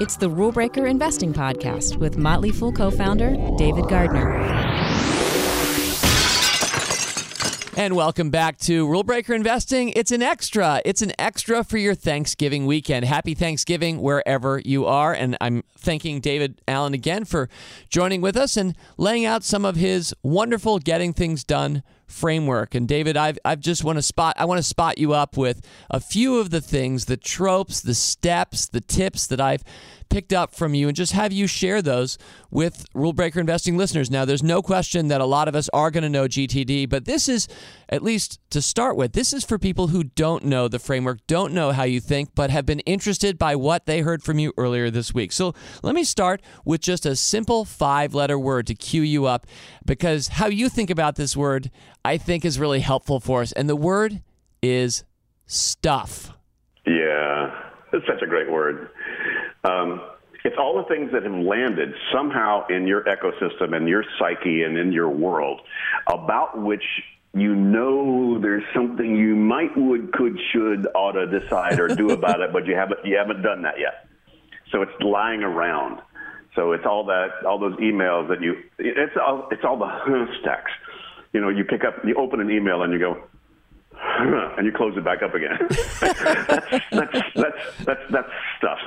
It's the Rule Breaker Investing Podcast with Motley Fool co founder David Gardner. And welcome back to Rule Breaker Investing. It's an extra. It's an extra for your Thanksgiving weekend. Happy Thanksgiving wherever you are. And I'm thanking David Allen again for joining with us and laying out some of his wonderful getting things done framework. And David, I've I've just want to spot I want to spot you up with a few of the things, the tropes, the steps, the tips that I've picked up from you and just have you share those with Rule Breaker Investing listeners. Now, there's no question that a lot of us are going to know GTD, but this is, at least to start with, this is for people who don't know the framework, don't know how you think, but have been interested by what they heard from you earlier this week. So let me start with just a simple five letter word to cue you up because how you think about this word, I think, is really helpful for us. And the word is stuff. Yeah, it's such a great word. Um, it's all the things that have landed somehow in your ecosystem and your psyche and in your world about which you know there's something you might, would, could, should, ought to decide or do about it, but you haven't you haven't done that yet. So it's lying around. So it's all that all those emails that you it's all it's all the stacks. You know, you pick up you open an email and you go, and you close it back up again. that's, that's, that's, that's stuff.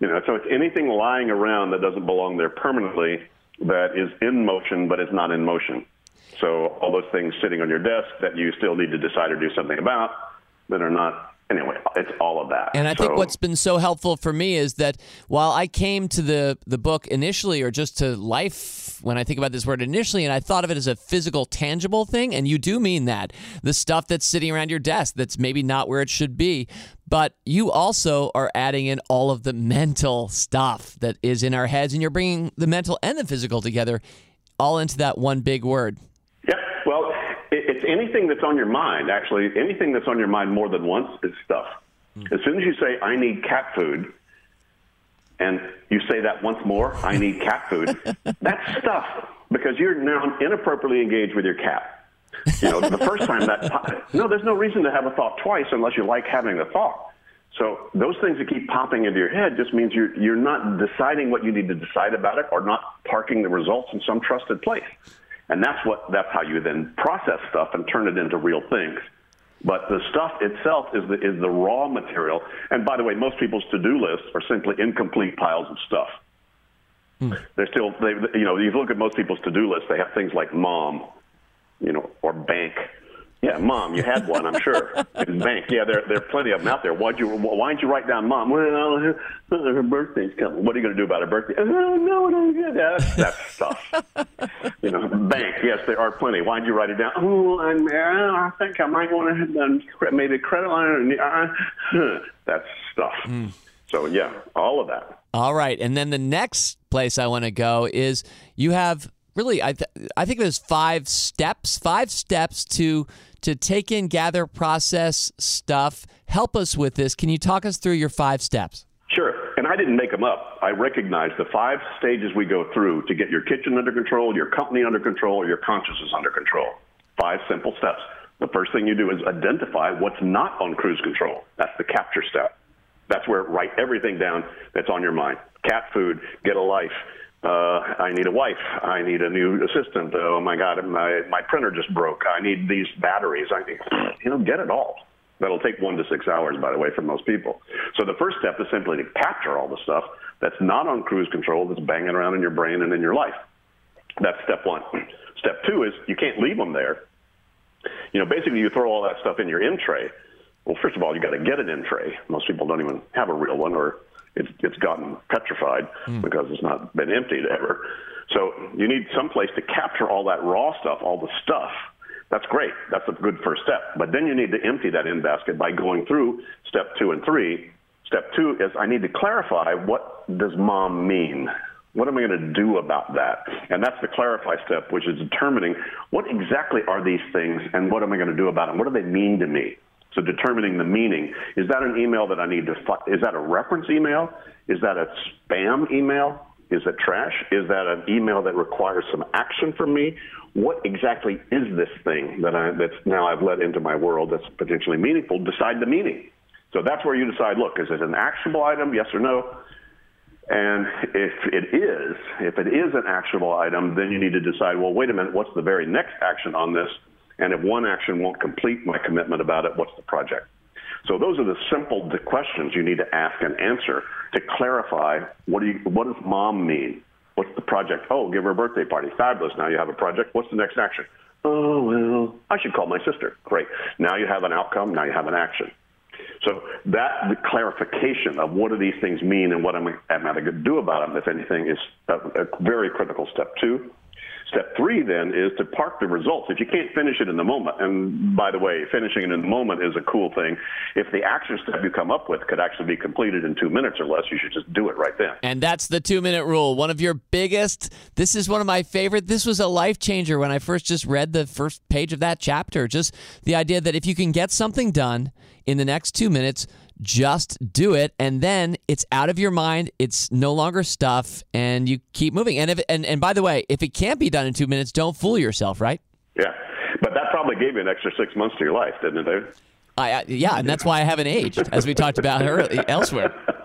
You know, so it's anything lying around that doesn't belong there permanently that is in motion but is not in motion. So all those things sitting on your desk that you still need to decide or do something about that are not anyway, it's all of that. And I think what's been so helpful for me is that while I came to the the book initially, or just to life, when I think about this word initially, and I thought of it as a physical, tangible thing, and you do mean that the stuff that's sitting around your desk that's maybe not where it should be. But you also are adding in all of the mental stuff that is in our heads, and you're bringing the mental and the physical together all into that one big word. Yeah, well, it's anything that's on your mind. Actually, anything that's on your mind more than once is stuff. Mm. As soon as you say, "I need cat food," and you say that once more, "I need cat food," that's stuff because you're now inappropriately engaged with your cat. You know, the first time that no, there's no reason to have a thought twice unless you like having the thought. So those things that keep popping into your head just means you're you're not deciding what you need to decide about it, or not parking the results in some trusted place. And that's what that's how you then process stuff and turn it into real things. But the stuff itself is the is the raw material. And by the way, most people's to-do lists are simply incomplete piles of stuff. Hmm. They're still they you know, you look at most people's to-do lists, they have things like mom, you know, or bank yeah, mom, you had one, I'm sure. In bank, yeah, there there are plenty of them out there. Why'd you why didn't you write down mom? Well, her birthday's coming. What are you going to do about her birthday? Oh no, no, that's that's stuff. you know, bank. Yes, there are plenty. Why'd you write it down? Oh, I'm, I think I might want to have done maybe a credit line. Uh, that's stuff. Mm. So yeah, all of that. All right, and then the next place I want to go is you have really I th- I think there's five steps, five steps to to take in, gather, process stuff. Help us with this. Can you talk us through your five steps? Sure. And I didn't make them up. I recognize the five stages we go through to get your kitchen under control, your company under control, your consciousness under control. Five simple steps. The first thing you do is identify what's not on cruise control. That's the capture step. That's where write everything down that's on your mind. Cat food, get a life, uh, I need a wife. I need a new assistant. Oh my God, my my printer just broke. I need these batteries. I need, you know, get it all. That'll take one to six hours, by the way, for most people. So the first step is simply to capture all the stuff that's not on cruise control, that's banging around in your brain and in your life. That's step one. Step two is you can't leave them there. You know, basically, you throw all that stuff in your in tray. Well, first of all, you got to get an in tray. Most people don't even have a real one, or it's it's gotten petrified mm. because it's not been emptied ever. So you need some place to capture all that raw stuff, all the stuff. That's great. That's a good first step. But then you need to empty that in basket by going through step two and three. Step two is I need to clarify what does mom mean? What am I going to do about that? And that's the clarify step, which is determining what exactly are these things and what am I going to do about them? What do they mean to me? So determining the meaning. Is that an email that I need to, is that a reference email? Is that a spam email? Is it trash? Is that an email that requires some action from me? What exactly is this thing that I, that's now I've let into my world that's potentially meaningful? Decide the meaning. So that's where you decide, look, is it an actionable item, yes or no? And if it is, if it is an actionable item, then you need to decide, well, wait a minute, what's the very next action on this? And if one action won't complete my commitment about it, what's the project? So those are the simple questions you need to ask and answer to clarify what do you, what does mom mean? What's the project? Oh, give her a birthday party. Fabulous. Now you have a project. What's the next action? Oh, well, I should call my sister. Great. Now you have an outcome. Now you have an action. So that the clarification of what do these things mean and what am I, am I going to do about them, if anything, is a, a very critical step two. Step three then is to park the results. If you can't finish it in the moment, and by the way, finishing it in the moment is a cool thing. If the action step you come up with could actually be completed in two minutes or less, you should just do it right then. And that's the two minute rule. One of your biggest, this is one of my favorite. This was a life changer when I first just read the first page of that chapter. Just the idea that if you can get something done in the next two minutes, just do it. And then it's out of your mind. It's no longer stuff and you keep moving. And if and, and by the way if it can't be done in two minutes don't fool yourself right? Yeah. But that probably gave you an extra six months to your life didn't it? I, I yeah and that's why i haven't aged as we talked about early, elsewhere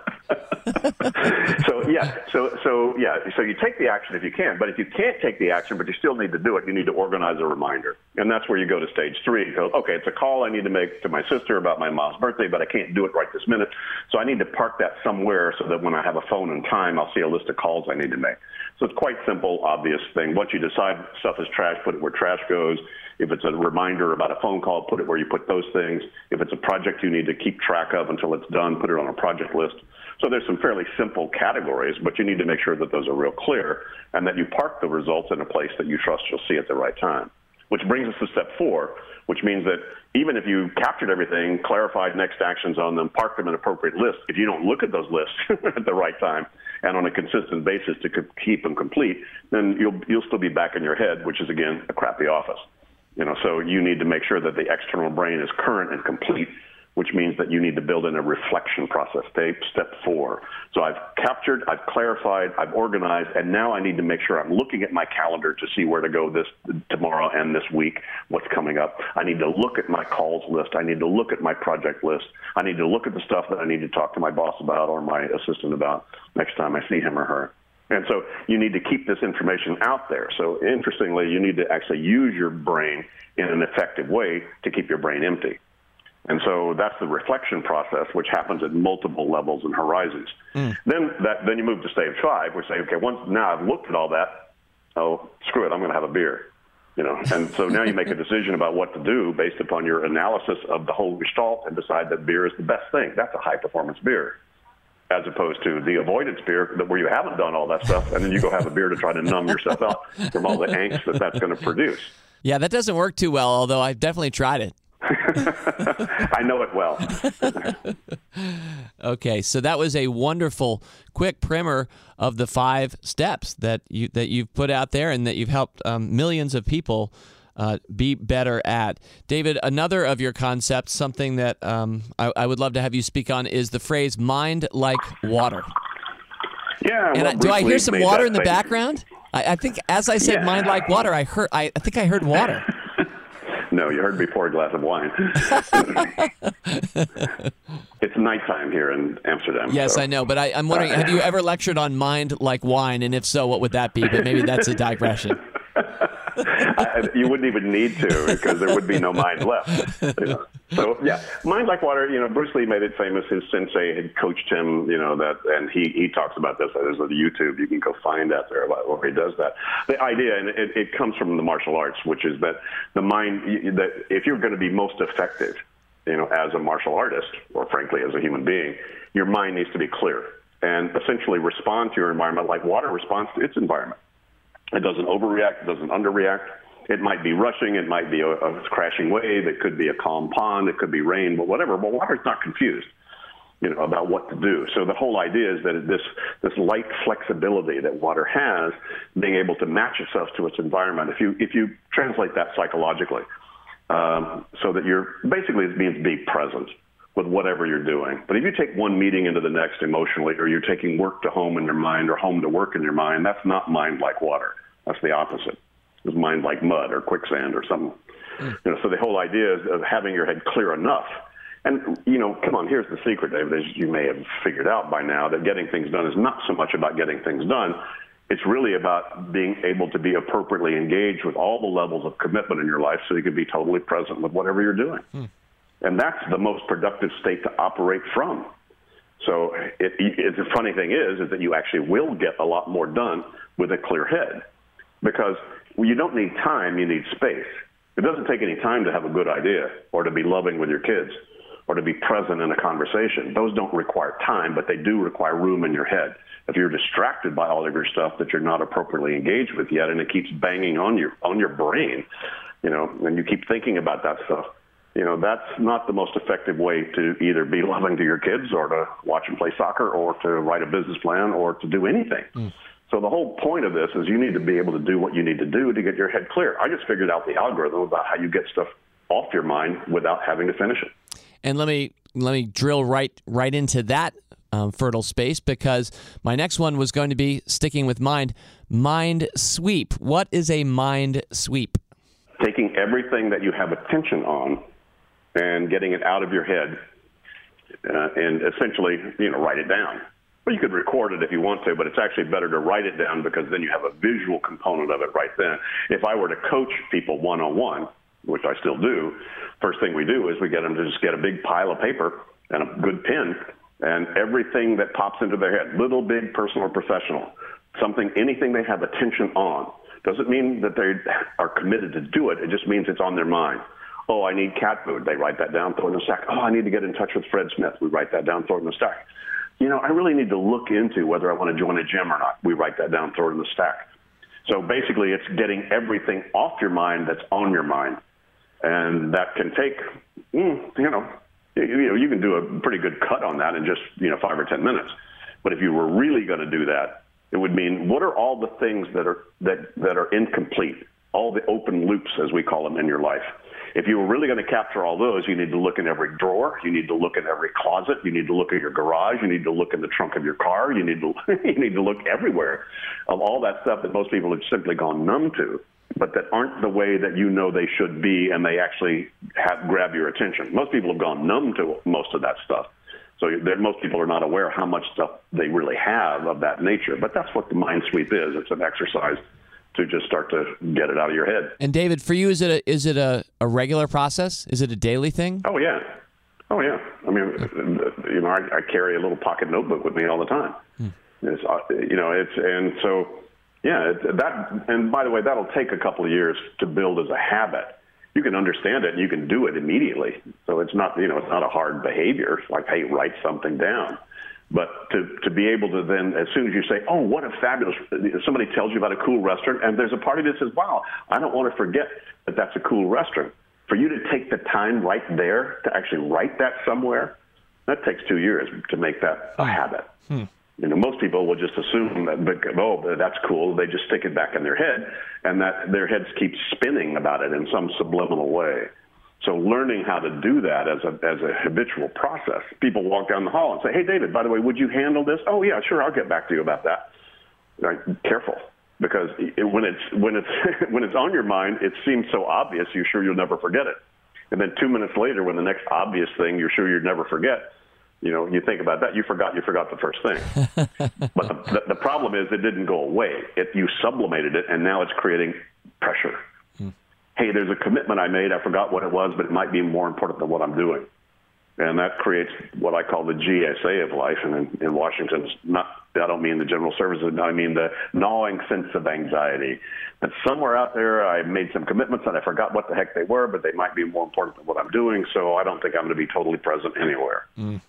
so yeah, so so yeah, so you take the action if you can, but if you can't take the action, but you still need to do it, you need to organize a reminder, and that's where you go to stage three. Go, okay, it's a call I need to make to my sister about my mom's birthday, but I can't do it right this minute, so I need to park that somewhere so that when I have a phone and time, I'll see a list of calls I need to make. So it's quite simple, obvious thing. Once you decide stuff is trash, put it where trash goes. If it's a reminder about a phone call, put it where you put those things. If it's a project you need to keep track of until it's done, put it on a project list. So there's some fairly simple categories, but you need to make sure that those are real clear and that you park the results in a place that you trust you'll see at the right time. Which brings us to step four, which means that even if you captured everything, clarified next actions on them, parked them in appropriate lists, if you don't look at those lists at the right time and on a consistent basis to keep them complete, then you'll you'll still be back in your head, which is again a crappy office. You know, so you need to make sure that the external brain is current and complete which means that you need to build in a reflection process. Step, four. So I've captured, I've clarified, I've organized, and now I need to make sure I'm looking at my calendar to see where to go this tomorrow and this week, what's coming up. I need to look at my calls list. I need to look at my project list. I need to look at the stuff that I need to talk to my boss about or my assistant about next time I see him or her. And so you need to keep this information out there. So interestingly, you need to actually use your brain in an effective way to keep your brain empty. And so that's the reflection process, which happens at multiple levels and horizons. Mm. Then that, then you move to stage five, which say, okay, once now I've looked at all that, oh screw it, I'm going to have a beer, you know. And so now you make a decision about what to do based upon your analysis of the whole gestalt and decide that beer is the best thing. That's a high performance beer, as opposed to the avoidance beer where you haven't done all that stuff, and then you go have a beer to try to numb yourself out from all the angst that that's going to produce. Yeah, that doesn't work too well. Although I've definitely tried it. I know it well. okay, so that was a wonderful quick primer of the five steps that you that you've put out there and that you've helped um, millions of people uh, be better at. David, another of your concepts, something that um, I, I, would love to have you speak on, is the phrase "mind like water." Yeah. And well, I, do I hear some water in the background? I, I, think as I said, yeah. "mind like water," I heard. I, I think I heard water. No, you heard me pour a glass of wine. it's nighttime here in Amsterdam. Yes, so. I know, but I, am wondering, have you ever lectured on mind like wine? And if so, what would that be? But maybe that's a digression. I, you wouldn't even need to because there would be no mind left. You know? So yeah, mind like water. You know, Bruce Lee made it famous. His sensei had coached him. You know that, and he he talks about this. There's a YouTube you can go find out there where he does that. The idea, and it, it comes from the martial arts, which is that the mind that if you're going to be most effective, you know, as a martial artist or frankly as a human being, your mind needs to be clear and essentially respond to your environment like water responds to its environment. It doesn't overreact. It doesn't underreact. It might be rushing. It might be a, a crashing wave. It could be a calm pond. It could be rain, but whatever. But water's not confused, you know, about what to do. So the whole idea is that this this light flexibility that water has, being able to match itself to its environment. If you if you translate that psychologically, um, so that you're basically it means be present with whatever you're doing. But if you take one meeting into the next emotionally, or you're taking work to home in your mind, or home to work in your mind, that's not mind like water. That's the opposite. It's mind like mud or quicksand or something. Mm. You know, so the whole idea is of having your head clear enough And, you know, come on, here's the secret, David, as you may have figured out by now, that getting things done is not so much about getting things done. It's really about being able to be appropriately engaged with all the levels of commitment in your life so you can be totally present with whatever you're doing. Hmm. And that's the most productive state to operate from. So it, it, the funny thing is, is that you actually will get a lot more done with a clear head because you don't need time, you need space. It doesn't take any time to have a good idea or to be loving with your kids or to be present in a conversation. Those don't require time, but they do require room in your head. If you're distracted by all of your stuff that you're not appropriately engaged with yet, and it keeps banging on your on your brain, you know, and you keep thinking about that stuff, you know, that's not the most effective way to either be loving to your kids or to watch them play soccer or to write a business plan or to do anything. Mm. So the whole point of this is you need to be able to do what you need to do to get your head clear. I just figured out the algorithm about how you get stuff off your mind without having to finish it. And let me let me drill right right into that um, fertile space because my next one was going to be sticking with mind. Mind sweep. What is a mind sweep? Taking everything that you have attention on and getting it out of your head, uh, and essentially, you know, write it down. Well, you could record it if you want to, but it's actually better to write it down because then you have a visual component of it right then. If I were to coach people one on one, which I still do, first thing we do is we get them to just get a big pile of paper and a good pen and everything that pops into their head, little, big, personal or professional, something, anything they have attention on. Doesn't mean that they are committed to do it. It just means it's on their mind. Oh, I need cat food. They write that down, throw it in the stack. Oh, I need to get in touch with Fred Smith. We write that down, throw it in the stack. You know, I really need to look into whether I want to join a gym or not. We write that down, throw it in the stack. So basically, it's getting everything off your mind that's on your mind and that can take, mm, you know, you know, you can do a pretty good cut on that in just you know five or ten minutes. But if you were really going to do that, it would mean what are all the things that are that that are incomplete, all the open loops as we call them in your life. If you were really going to capture all those, you need to look in every drawer, you need to look in every closet, you need to look at your garage, you need to look in the trunk of your car, you need to you need to look everywhere of all that stuff that most people have simply gone numb to but that aren't the way that you know they should be and they actually have grab your attention. Most people have gone numb to most of that stuff. So most people are not aware how much stuff they really have of that nature. But that's what the mind sweep is. It's an exercise to just start to get it out of your head. And David, for you, is it a is it a, a regular process? Is it a daily thing? Oh yeah, oh yeah. I mean, you know, I, I carry a little pocket notebook with me all the time. Hmm. It's, uh, you know, it's and so yeah, that and by the way, that'll take a couple of years to build as a habit. You can understand it and you can do it immediately. So it's not you know it's not a hard behavior like hey write something down. But to, to be able to then, as soon as you say, oh, what a fabulous, somebody tells you about a cool restaurant, and there's a party that says, wow, I don't want to forget that that's a cool restaurant. For you to take the time right there to actually write that somewhere, that takes two years to make that a habit. Hmm. You know, most people will just assume that, oh, that's cool. They just stick it back in their head, and that their heads keep spinning about it in some subliminal way. So learning how to do that as a as a habitual process. People walk down the hall and say, "Hey, David, by the way, would you handle this?" "Oh, yeah, sure, I'll get back to you about that." Right? Careful, because it, when it's when it's when it's on your mind, it seems so obvious. You're sure you'll never forget it, and then two minutes later, when the next obvious thing you're sure you'd never forget you know, you think about that, you forgot you forgot the first thing. but the, the, the, problem is it didn't go away. It, you sublimated it, and now it's creating pressure. Hey, there's a commitment I made. I forgot what it was, but it might be more important than what I'm doing. And that creates what I call the GSA of life. And in, in Washington, not, I don't mean the general services, I mean the gnawing sense of anxiety. That somewhere out there I made some commitments and I forgot what the heck they were, but they might be more important than what I'm doing. So I don't think I'm going to be totally present anywhere. Mm.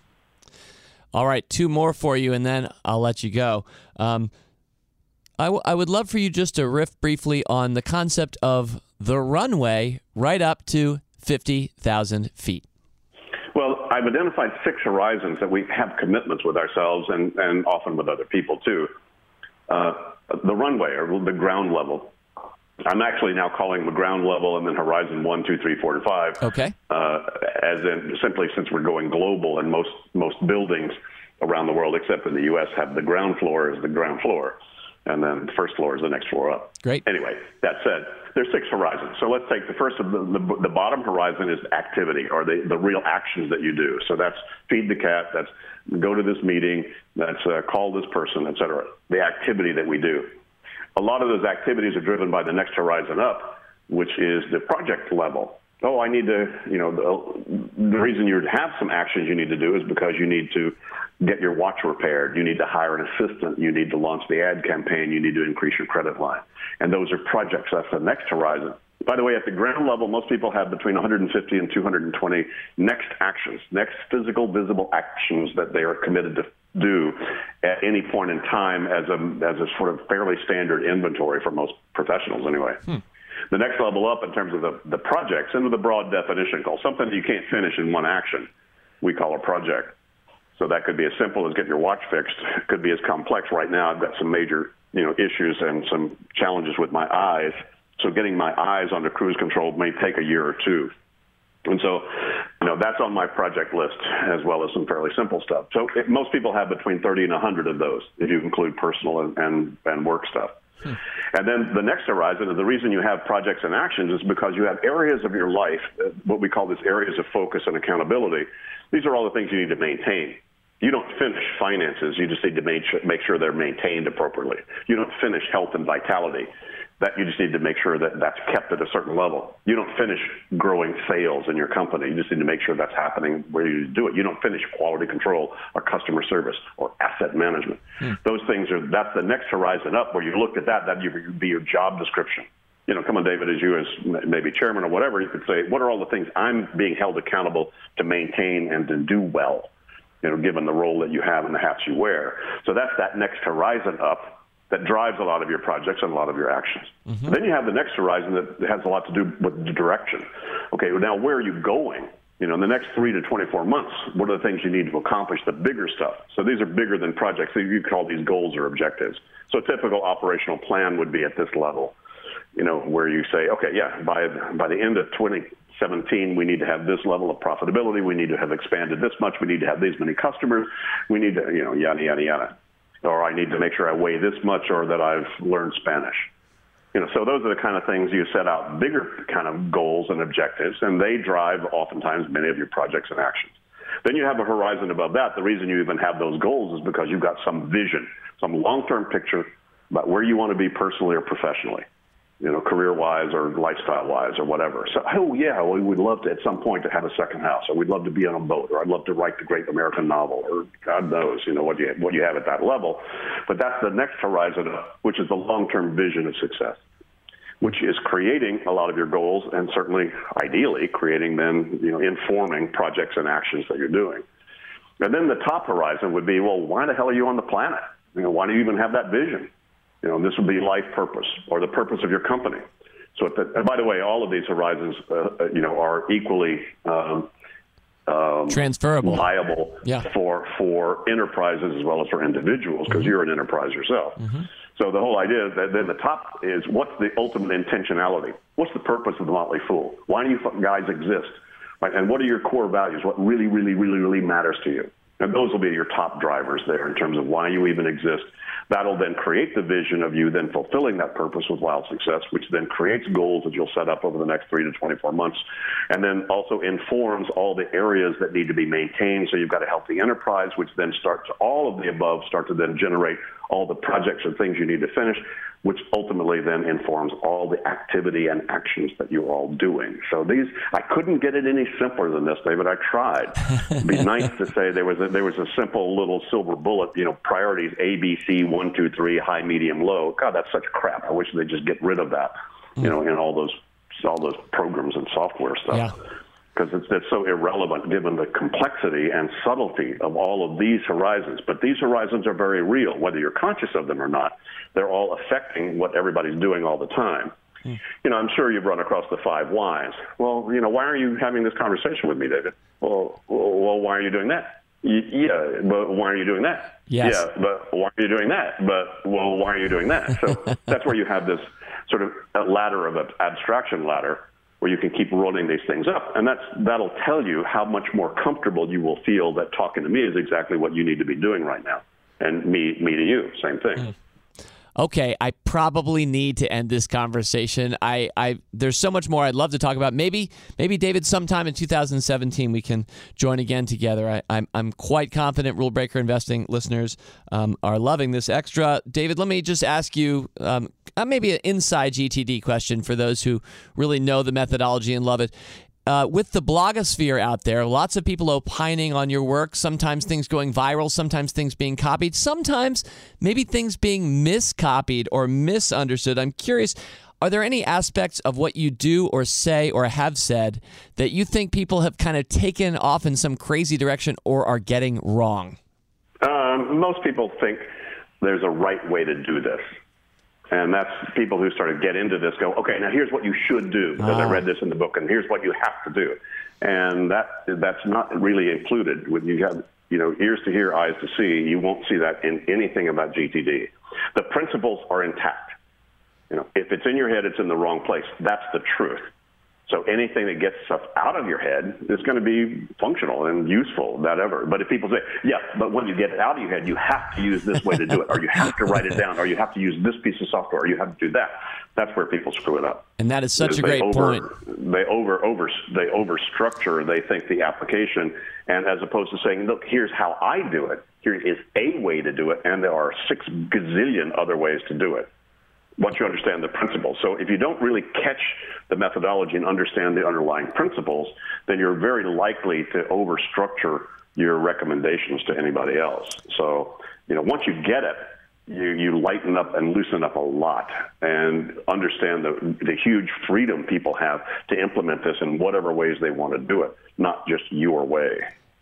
All right, two more for you, and then I'll let you go. Um, I, w- I would love for you just to riff briefly on the concept of the runway right up to 50,000 feet. Well, I've identified six horizons that we have commitments with ourselves and, and often with other people too. Uh, the runway or the ground level. I'm actually now calling the ground level and then horizon one, two, three, four, and five. Okay. Uh, as in simply since we're going global and most most buildings around the world, except in the U.S., have the ground floor as the ground floor, and then the first floor is the next floor up. Great. Anyway, that said, there's six horizons. So let's take the first of the, the, the bottom horizon is activity or the, the real actions that you do. So that's feed the cat, that's go to this meeting, that's uh, call this person, et cetera. The activity that we do. A lot of those activities are driven by the next horizon up, which is the project level. Oh, I need to, you know, the, the reason you have some actions you need to do is because you need to get your watch repaired. You need to hire an assistant. You need to launch the ad campaign. You need to increase your credit line. And those are projects. That's the next horizon. By the way, at the ground level, most people have between 150 and 220 next actions, next physical, visible actions that they are committed to do at any point in time as a, as a sort of fairly standard inventory for most professionals anyway. Hmm. The next level up in terms of the, the projects, into the broad definition called something that you can't finish in one action, we call a project. So that could be as simple as getting your watch fixed. It could be as complex. Right now, I've got some major, you know, issues and some challenges with my eyes. So getting my eyes under cruise control may take a year or two. And so, you know, that's on my project list as well as some fairly simple stuff. So it, most people have between 30 and 100 of those if you include personal and, and, and work stuff. Hmm. And then the next horizon, and the reason you have projects and actions is because you have areas of your life, what we call these areas of focus and accountability. These are all the things you need to maintain. You don't finish finances. You just need to make sure, make sure they're maintained appropriately. You don't finish health and vitality. That you just need to make sure that that's kept at a certain level. You don't finish growing sales in your company. You just need to make sure that's happening where you do it. You don't finish quality control or customer service or asset management. Hmm. Those things are that's the next horizon up where you look at that. That would be your job description you know, come on, David, as you as maybe chairman or whatever, you could say, what are all the things I'm being held accountable to maintain and to do well? you know, given the role that you have and the hats you wear. So that's that next horizon up that drives a lot of your projects and a lot of your actions. Mm-hmm. Then you have the next horizon that has a lot to do with the direction. Okay, well, now where are you going? You know, in the next three to 24 months, what are the things you need to accomplish, the bigger stuff? So these are bigger than projects. You call these goals or objectives. So a typical operational plan would be at this level, you know, where you say, okay, yeah, by, by the end of 2017, we need to have this level of profitability. We need to have expanded this much. We need to have these many customers. We need to, you know, yada, yada, yada. Or I need to make sure I weigh this much or that I've learned Spanish. You know, so those are the kind of things you set out bigger kind of goals and objectives, and they drive oftentimes many of your projects and actions. Then you have a horizon above that. The reason you even have those goals is because you've got some vision, some long-term picture about where you want to be personally or professionally you know, career-wise or lifestyle-wise or whatever. So, oh yeah, we would love to at some point to have a second house, or we'd love to be on a boat, or I'd love to write the great American novel, or God knows, you know, what you what you have at that level. But that's the next horizon, which is the long-term vision of success, which is creating a lot of your goals, and certainly, ideally, creating them, you know, informing projects and actions that you're doing. And then the top horizon would be, well, why the hell are you on the planet? You know, why do you even have that vision? You know, this would be life purpose or the purpose of your company. So, the, and by the way, all of these horizons, uh, uh, you know, are equally um, um, transferable, viable yeah. for for enterprises as well as for individuals because mm-hmm. you're an enterprise yourself. Mm-hmm. So the whole idea is that then the top is what's the ultimate intentionality? What's the purpose of the Motley Fool? Why do you guys exist? Right? And what are your core values? What really, really, really, really matters to you? And those will be your top drivers there in terms of why you even exist That'll then create the vision of you then fulfilling that purpose with wild success, which then creates goals that you'll set up over the next three to 24 months, and then also informs all the areas that need to be maintained. So you've got a healthy enterprise, which then starts all of the above start to then generate all the projects and things you need to finish which ultimately then informs all the activity and actions that you're all doing. So these, I couldn't get it any simpler than this, David. I tried. It'd be nice to say there was a, there was a simple little silver bullet, you know, priorities A, B, C, one, two, three, high, medium, low. God, that's such crap. I wish they'd just get rid of that, you hmm. know, in all those all those programs and software stuff. Yeah because it's, it's so irrelevant given the complexity and subtlety of all of these horizons. But these horizons are very real, whether you're conscious of them or not. They're all affecting what everybody's doing all the time. Hmm. You know, I'm sure you've run across the five whys. Well, you know, why are you having this conversation with me, David? Well, well, why are you doing that? Yeah, but why are you doing that? Yes. Yeah, but why are you doing that? But well, why are you doing that? So that's where you have this sort of ladder of abstraction ladder where you can keep rolling these things up. And that's, that'll tell you how much more comfortable you will feel that talking to me is exactly what you need to be doing right now. And me, me to you, same thing. Mm. okay, I probably need to end this conversation. I, I there's so much more I'd love to talk about. Maybe maybe David, sometime in 2017 we can join again together. I, am I'm, I'm quite confident Rule Breaker Investing listeners um, are loving this extra. David, let me just ask you um, uh, maybe an inside GTD question for those who really know the methodology and love it uh, with the blogosphere out there, lots of people opining on your work, sometimes things going viral, sometimes things being copied, sometimes maybe things being miscopied or misunderstood. I'm curious, are there any aspects of what you do or say or have said that you think people have kind of taken off in some crazy direction or are getting wrong? Um, most people think there's a right way to do this. And that's people who sort of get into this go, okay, now here's what you should do because I ah. read this in the book, and here's what you have to do. And that that's not really included. When you have you know ears to hear, eyes to see, you won't see that in anything about GTD. The principles are intact. You know, if it's in your head, it's in the wrong place. That's the truth. So anything that gets stuff out of your head is going to be functional and useful, whatever. But if people say, yeah, but when you get it out of your head, you have to use this way to do it, or you have to write it down, or you have to use this piece of software, or you have to do that. That's where people screw it up. And that is such a great over, point. They over over they overstructure. They think the application, and as opposed to saying, look, here's how I do it. Here is a way to do it, and there are six gazillion other ways to do it once you understand the principles. So if you don't really catch the methodology and understand the underlying principles, then you're very likely to overstructure your recommendations to anybody else. So, you know, once you get it, you, you lighten up and loosen up a lot and understand the, the huge freedom people have to implement this in whatever ways they want to do it, not just your way.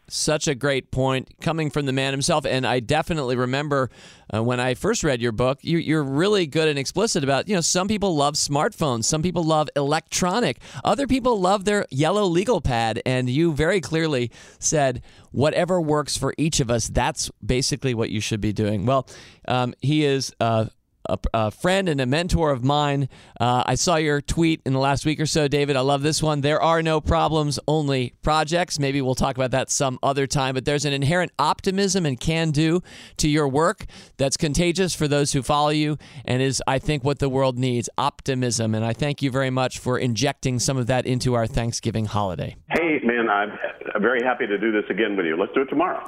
Such a great point coming from the man himself. And I definitely remember uh, when I first read your book, you, are really good and explicit about, you know, some people love smartphones, some people love electronic, other people love their yellow legal pad. And you very clearly said, whatever works for each of us, that's basically what you should be doing. Well, um, he is uh, a, a, friend and a mentor of mine. Uh, I saw your tweet in the last week or so, David. I love this one. There are no problems, only projects. Maybe we'll talk about that some other time, but there's an inherent optimism and can do to your work that's contagious for those who follow you and is, I think, what the world needs optimism. And I thank you very much for injecting some of that into our Thanksgiving holiday. Hey, man, I'm, I'm very happy to do this again with you. Let's do it tomorrow.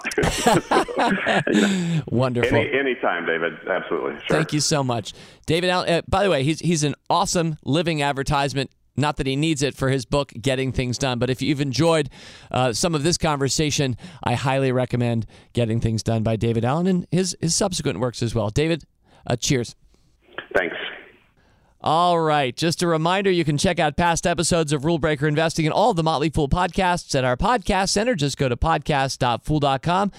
Wonderful. Any, anytime, David. Absolutely. Sure. Thank you so much. David Allen, uh, by the way, he's, he's an awesome living advertisement. Not that he needs it for his book, Getting Things Done, but if you've enjoyed uh, some of this conversation, I highly recommend Getting Things Done by David Allen and his, his subsequent works as well. David, uh, cheers. All right. Just a reminder you can check out past episodes of Rule Breaker Investing and all the Motley Fool podcasts at our podcast center. Just go to podcast.fool.com.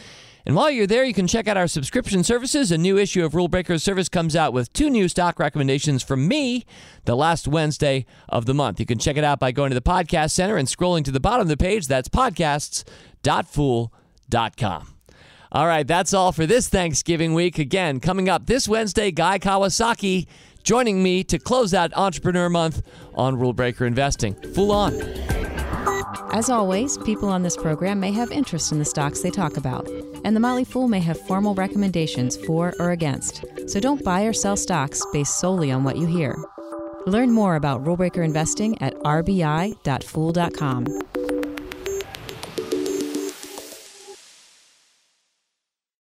And while you're there, you can check out our subscription services. A new issue of Rule Breaker Service comes out with two new stock recommendations from me the last Wednesday of the month. You can check it out by going to the Podcast Center and scrolling to the bottom of the page. That's podcasts.fool.com. All right, that's all for this Thanksgiving week. Again, coming up this Wednesday, Guy Kawasaki joining me to close out Entrepreneur Month on Rule Breaker Investing. Fool on. As always, people on this program may have interest in the stocks they talk about, and the Motley Fool may have formal recommendations for or against. So don't buy or sell stocks based solely on what you hear. Learn more about rulebreaker investing at rbi.fool.com.